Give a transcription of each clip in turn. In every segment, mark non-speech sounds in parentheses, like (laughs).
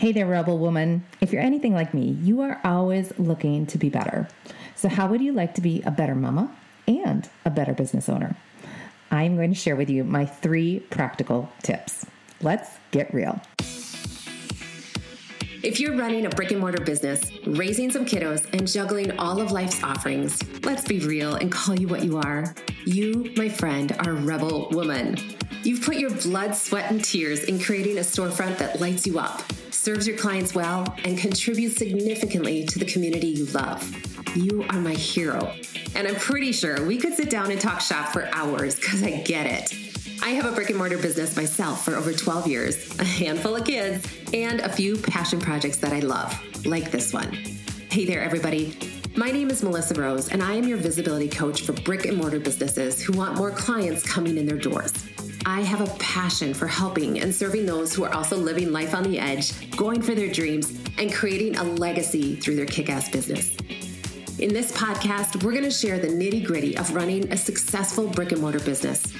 Hey there, Rebel Woman. If you're anything like me, you are always looking to be better. So, how would you like to be a better mama and a better business owner? I'm going to share with you my three practical tips. Let's get real. If you're running a brick and mortar business, raising some kiddos, and juggling all of life's offerings, let's be real and call you what you are. You, my friend, are rebel woman. You've put your blood, sweat, and tears in creating a storefront that lights you up, serves your clients well, and contributes significantly to the community you love. You are my hero. And I'm pretty sure we could sit down and talk shop for hours because I get it. I have a brick and mortar business myself for over 12 years, a handful of kids, and a few passion projects that I love, like this one. Hey there, everybody. My name is Melissa Rose, and I am your visibility coach for brick and mortar businesses who want more clients coming in their doors. I have a passion for helping and serving those who are also living life on the edge, going for their dreams, and creating a legacy through their kick ass business. In this podcast, we're going to share the nitty gritty of running a successful brick and mortar business.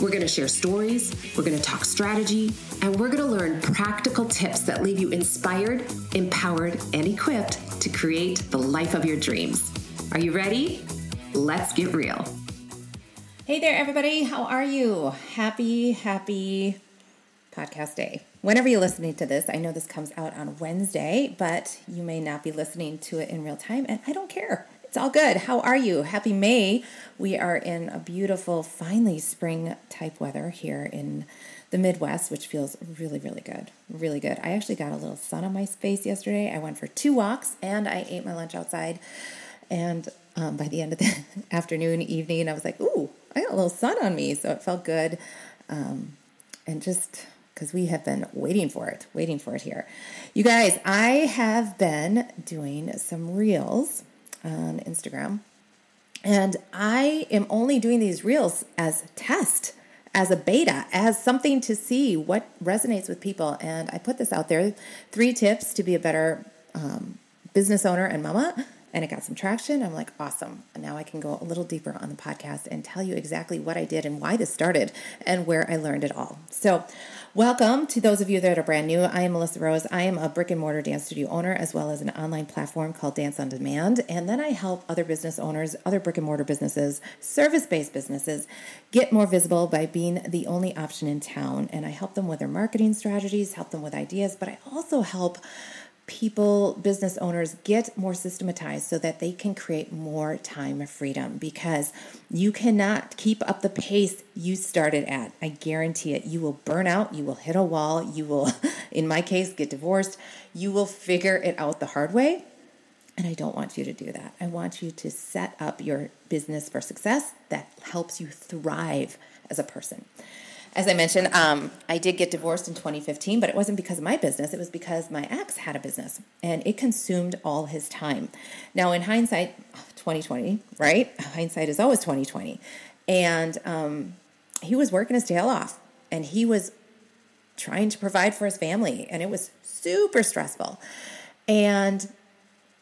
We're going to share stories, we're going to talk strategy, and we're going to learn practical tips that leave you inspired, empowered, and equipped to create the life of your dreams. Are you ready? Let's get real. Hey there, everybody. How are you? Happy, happy podcast day. Whenever you're listening to this, I know this comes out on Wednesday, but you may not be listening to it in real time, and I don't care. It's all good. How are you? Happy May. We are in a beautiful, finally spring type weather here in the Midwest, which feels really, really good. Really good. I actually got a little sun on my face yesterday. I went for two walks and I ate my lunch outside. And um, by the end of the (laughs) afternoon, evening, I was like, ooh, I got a little sun on me, so it felt good. Um, and just because we have been waiting for it, waiting for it here. You guys, I have been doing some reels on Instagram, and I am only doing these reels as test, as a beta, as something to see what resonates with people. And I put this out there three tips to be a better um, business owner and mama and it got some traction. I'm like, awesome. And now I can go a little deeper on the podcast and tell you exactly what I did and why this started and where I learned it all. So, welcome to those of you that are brand new. I am Melissa Rose. I am a brick and mortar dance studio owner as well as an online platform called Dance on Demand. And then I help other business owners, other brick and mortar businesses, service based businesses get more visible by being the only option in town. And I help them with their marketing strategies, help them with ideas, but I also help people, business owners get more systematized so that they can create more time of freedom because you cannot keep up the pace you started at. I guarantee it. You will burn out, you will hit a wall, you will, (laughs) in my case, get divorced, you will figure it out the hard way. And I don't want you to do that. I want you to set up your business for success that helps you thrive as a person as I mentioned, um, I did get divorced in 2015, but it wasn't because of my business. It was because my ex had a business and it consumed all his time. Now, in hindsight, 2020, right? Hindsight is always 2020. And um, he was working his tail off and he was trying to provide for his family, and it was super stressful. And,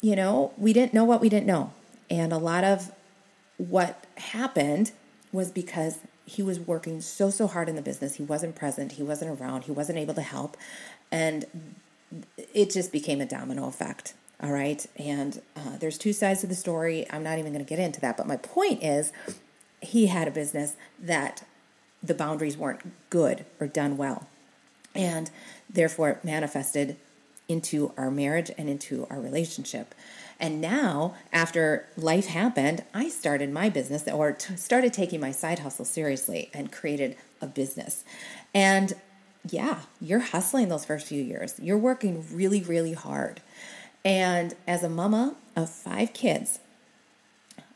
you know, we didn't know what we didn't know. And a lot of what happened was because he was working so so hard in the business. He wasn't present. He wasn't around. He wasn't able to help. And it just became a domino effect all right? And uh, there's two sides to the story. I'm not even going to get into that. But my point is he had a business that the boundaries weren't good or done well. And therefore manifested into our marriage and into our relationship and now, after life happened, I started my business or t- started taking my side hustle seriously and created a business. And yeah, you're hustling those first few years. You're working really, really hard. And as a mama of five kids,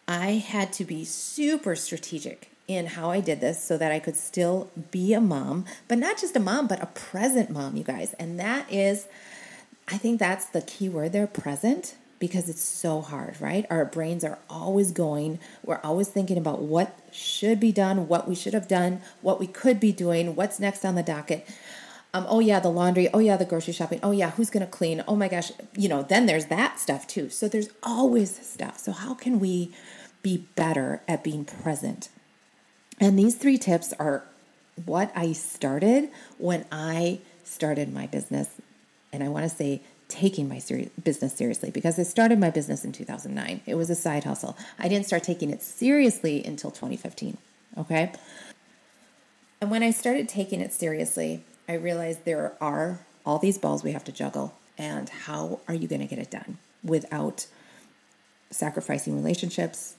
I had to be super strategic in how I did this so that I could still be a mom, but not just a mom, but a present mom, you guys. And that is, I think that's the key word there present because it's so hard, right? Our brains are always going. We're always thinking about what should be done, what we should have done, what we could be doing, what's next on the docket. Um, oh yeah, the laundry. Oh yeah, the grocery shopping. Oh yeah, who's gonna clean? Oh my gosh, you know. Then there's that stuff too. So there's always stuff. So how can we be better at being present? And these three tips are what I started when I started my business and I want to say taking my business seriously because I started my business in 2009. It was a side hustle. I didn't start taking it seriously until 2015. Okay. And when I started taking it seriously, I realized there are all these balls we have to juggle. And how are you going to get it done without sacrificing relationships,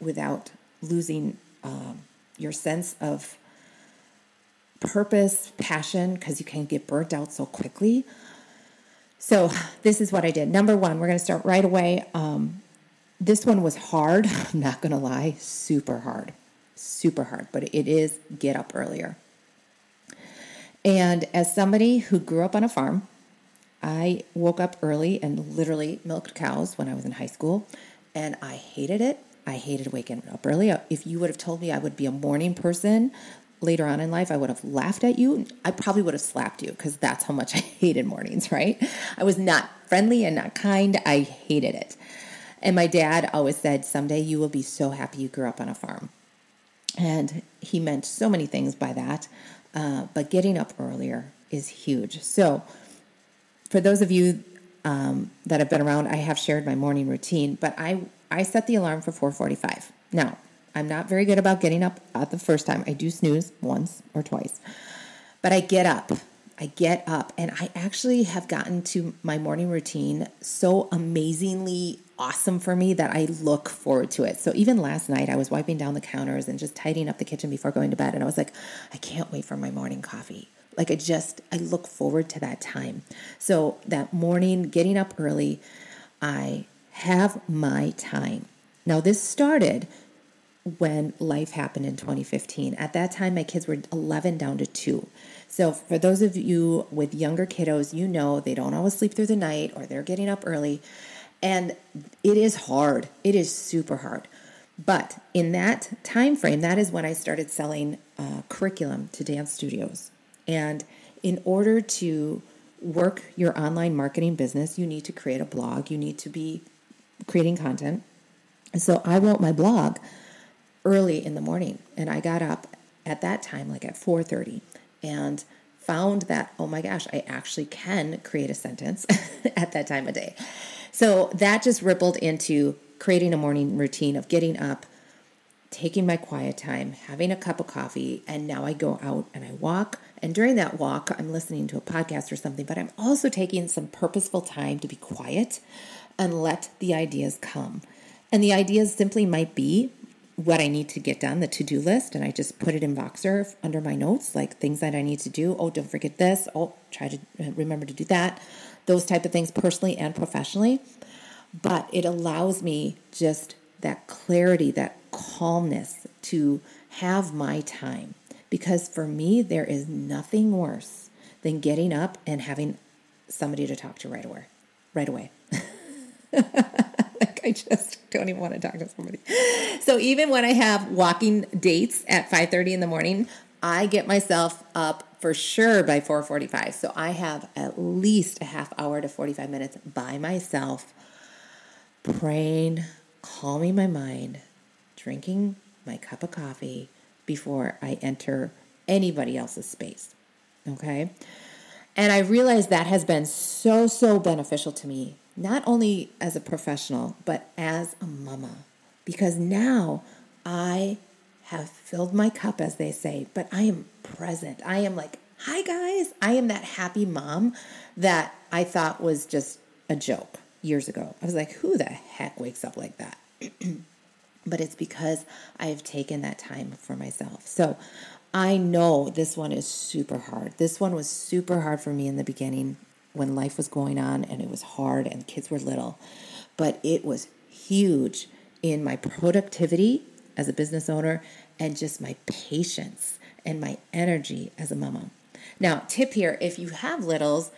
without losing um, your sense of purpose, passion, because you can get burnt out so quickly. So, this is what I did. Number one, we're going to start right away. Um, this one was hard, (laughs) I'm not going to lie, super hard, super hard, but it is get up earlier. And as somebody who grew up on a farm, I woke up early and literally milked cows when I was in high school, and I hated it. I hated waking up early. If you would have told me I would be a morning person later on in life, I would have laughed at you. I probably would have slapped you because that's how much (laughs) I hated mornings, right? I was not friendly and not kind. I hated it. And my dad always said, Someday you will be so happy you grew up on a farm. And he meant so many things by that. Uh, but getting up earlier is huge. So, for those of you um, that have been around, I have shared my morning routine, but I, I set the alarm for 445. Now, I'm not very good about getting up at the first time. I do snooze once or twice, but I get up. I get up, and I actually have gotten to my morning routine so amazingly awesome for me that I look forward to it. So even last night, I was wiping down the counters and just tidying up the kitchen before going to bed, and I was like, I can't wait for my morning coffee. Like I just, I look forward to that time. So that morning, getting up early, I have my time. Now, this started when life happened in 2015. At that time, my kids were 11 down to two. So, for those of you with younger kiddos, you know they don't always sleep through the night or they're getting up early. And it is hard. It is super hard. But in that time frame, that is when I started selling uh, curriculum to dance studios. And in order to work your online marketing business, you need to create a blog. You need to be creating content. So I wrote my blog early in the morning and I got up at that time like at 4:30 and found that oh my gosh, I actually can create a sentence (laughs) at that time of day. So that just rippled into creating a morning routine of getting up, taking my quiet time, having a cup of coffee, and now I go out and I walk. And during that walk, I'm listening to a podcast or something, but I'm also taking some purposeful time to be quiet and let the ideas come. And the ideas simply might be what I need to get done, the to do list, and I just put it in Voxer under my notes, like things that I need to do. Oh, don't forget this. Oh, try to uh, remember to do that. Those type of things, personally and professionally. But it allows me just that clarity, that calmness to have my time. Because for me, there is nothing worse than getting up and having somebody to talk to right away. Right away. (laughs) I just don't even want to talk to somebody. So even when I have walking dates at 5:30 in the morning, I get myself up for sure by 4:45. So I have at least a half hour to 45 minutes by myself praying, calming my mind, drinking my cup of coffee before I enter anybody else's space. Okay? And I realize that has been so so beneficial to me not only as a professional, but as a mama. Because now I have filled my cup, as they say, but I am present. I am like, hi guys. I am that happy mom that I thought was just a joke years ago. I was like, who the heck wakes up like that? (clears throat) but it's because I have taken that time for myself. So I know this one is super hard. This one was super hard for me in the beginning when life was going on and it was hard and kids were little. But it was huge in my productivity as a business owner and just my patience and my energy as a mama. Now, tip here if you have littles,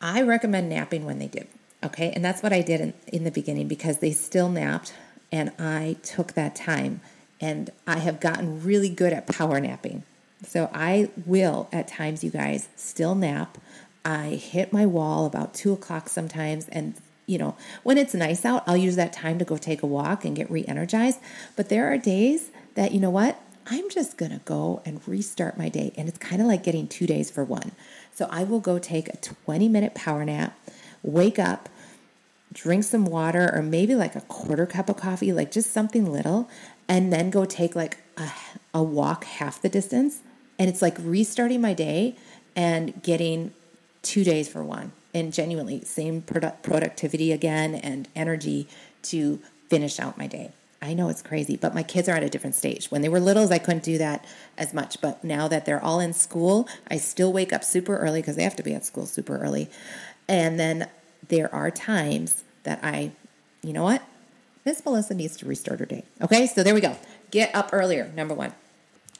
I recommend napping when they do. Okay. And that's what I did in, in the beginning because they still napped and I took that time and I have gotten really good at power napping. So I will, at times, you guys, still nap. I hit my wall about two o'clock sometimes. And, you know, when it's nice out, I'll use that time to go take a walk and get re energized. But there are days that, you know what? I'm just going to go and restart my day. And it's kind of like getting two days for one. So I will go take a 20 minute power nap, wake up, drink some water, or maybe like a quarter cup of coffee, like just something little, and then go take like a, a walk half the distance. And it's like restarting my day and getting two days for one. And genuinely, same produ- productivity again and energy to finish out my day. I know it's crazy, but my kids are at a different stage. When they were littles, I couldn't do that as much. But now that they're all in school, I still wake up super early because they have to be at school super early. And then there are times that I, you know what? Miss Melissa needs to restart her day. Okay, so there we go. Get up earlier, number one.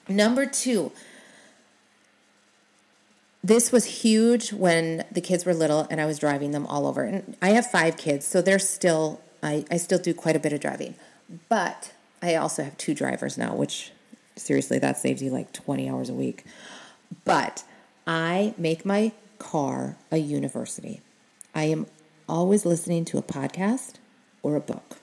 Number two, this was huge when the kids were little and I was driving them all over. And I have five kids, so they're still, I, I still do quite a bit of driving. But I also have two drivers now, which seriously, that saves you like 20 hours a week. But I make my car a university. I am always listening to a podcast or a book.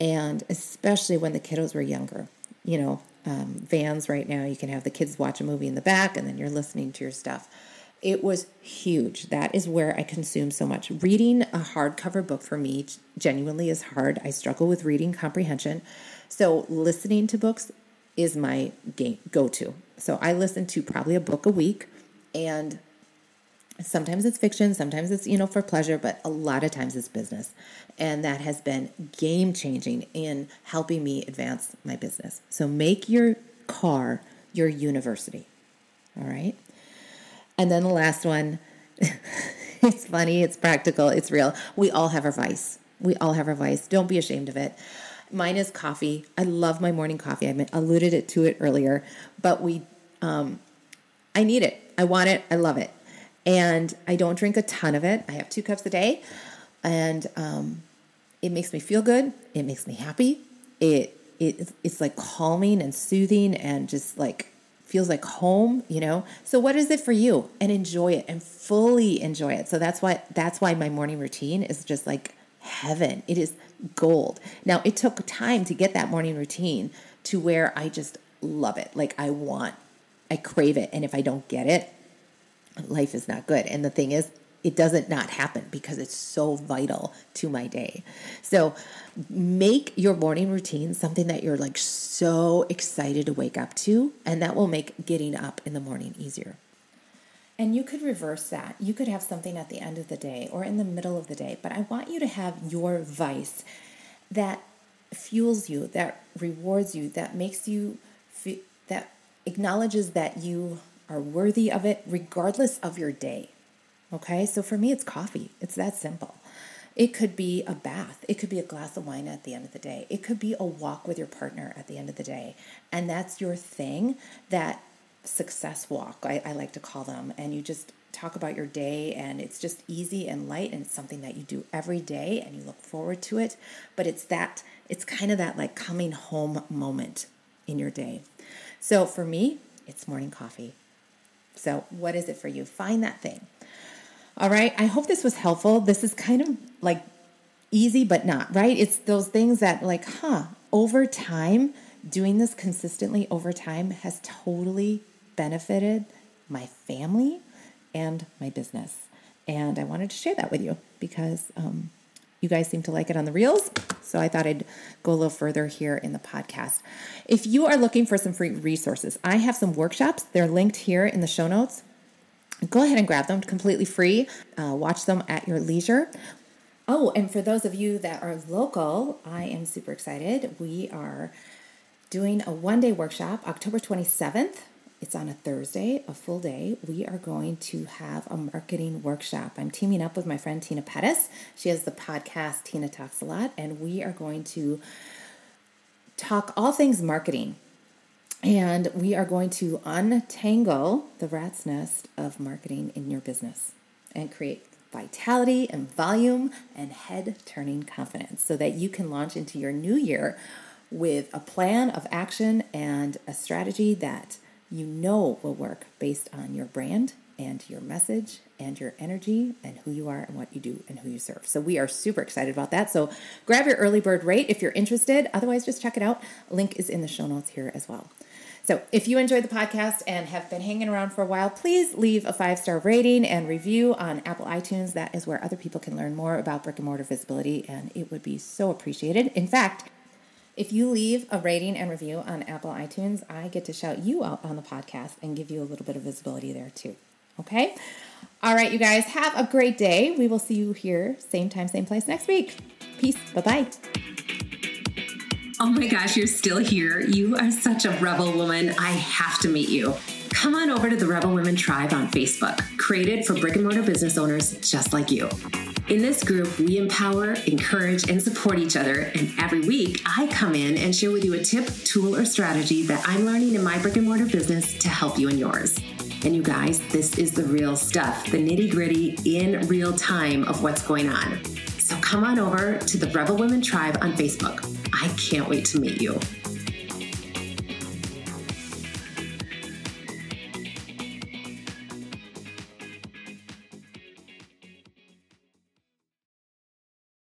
And especially when the kiddos were younger, you know, um, vans right now, you can have the kids watch a movie in the back and then you're listening to your stuff. It was huge. That is where I consume so much. Reading a hardcover book for me genuinely is hard. I struggle with reading comprehension. So listening to books is my go to. So I listen to probably a book a week and sometimes it's fiction, sometimes it's, you know, for pleasure, but a lot of times it's business. And that has been game changing in helping me advance my business. So make your car your university. All right. And then the last one, (laughs) it's funny, it's practical, it's real. We all have our vice. We all have our vice. Don't be ashamed of it. Mine is coffee. I love my morning coffee. I alluded it to it earlier, but we, um, I need it. I want it. I love it and I don't drink a ton of it. I have two cups a day, and um, it makes me feel good. It makes me happy. It it it's like calming and soothing, and just like feels like home. You know. So what is it for you? And enjoy it, and fully enjoy it. So that's why that's why my morning routine is just like heaven. It is gold. Now it took time to get that morning routine to where I just love it. Like I want, I crave it, and if I don't get it, life is not good. And the thing is, it doesn't not happen because it's so vital to my day. So make your morning routine something that you're like so excited to wake up to, and that will make getting up in the morning easier. And you could reverse that. You could have something at the end of the day or in the middle of the day, but I want you to have your vice that fuels you, that rewards you, that makes you feel, that acknowledges that you are worthy of it regardless of your day. Okay, so for me, it's coffee. It's that simple. It could be a bath. It could be a glass of wine at the end of the day. It could be a walk with your partner at the end of the day. And that's your thing, that success walk, I, I like to call them. And you just talk about your day, and it's just easy and light, and it's something that you do every day and you look forward to it. But it's that, it's kind of that like coming home moment in your day. So for me, it's morning coffee. So, what is it for you? Find that thing. All right. I hope this was helpful. This is kind of like easy, but not, right? It's those things that, like, huh, over time, doing this consistently over time has totally benefited my family and my business. And I wanted to share that with you because um, you guys seem to like it on the reels. So I thought I'd go a little further here in the podcast. If you are looking for some free resources, I have some workshops. They're linked here in the show notes. Go ahead and grab them completely free. Uh, watch them at your leisure. Oh, and for those of you that are local, I am super excited. We are doing a one day workshop October 27th it's on a Thursday, a full day. We are going to have a marketing workshop. I'm teaming up with my friend Tina Pettis. She has the podcast Tina Talks a Lot, and we are going to talk all things marketing. And we are going to untangle the rat's nest of marketing in your business and create vitality and volume and head turning confidence so that you can launch into your new year with a plan of action and a strategy that you know will work based on your brand and your message and your energy and who you are and what you do and who you serve. So we are super excited about that. So grab your early bird rate if you're interested. Otherwise, just check it out. Link is in the show notes here as well. So if you enjoyed the podcast and have been hanging around for a while, please leave a five star rating and review on Apple iTunes. That is where other people can learn more about brick and mortar visibility, and it would be so appreciated. In fact, if you leave a rating and review on Apple iTunes, I get to shout you out on the podcast and give you a little bit of visibility there too. Okay? All right, you guys, have a great day. We will see you here, same time, same place next week. Peace. Bye bye. Oh my gosh, you're still here. You are such a rebel woman. I have to meet you. Come on over to the Rebel Women Tribe on Facebook, created for brick and mortar business owners just like you. In this group, we empower, encourage, and support each other. And every week, I come in and share with you a tip, tool, or strategy that I'm learning in my brick and mortar business to help you in yours. And you guys, this is the real stuff, the nitty gritty in real time of what's going on. So come on over to the Rebel Women Tribe on Facebook. I can't wait to meet you.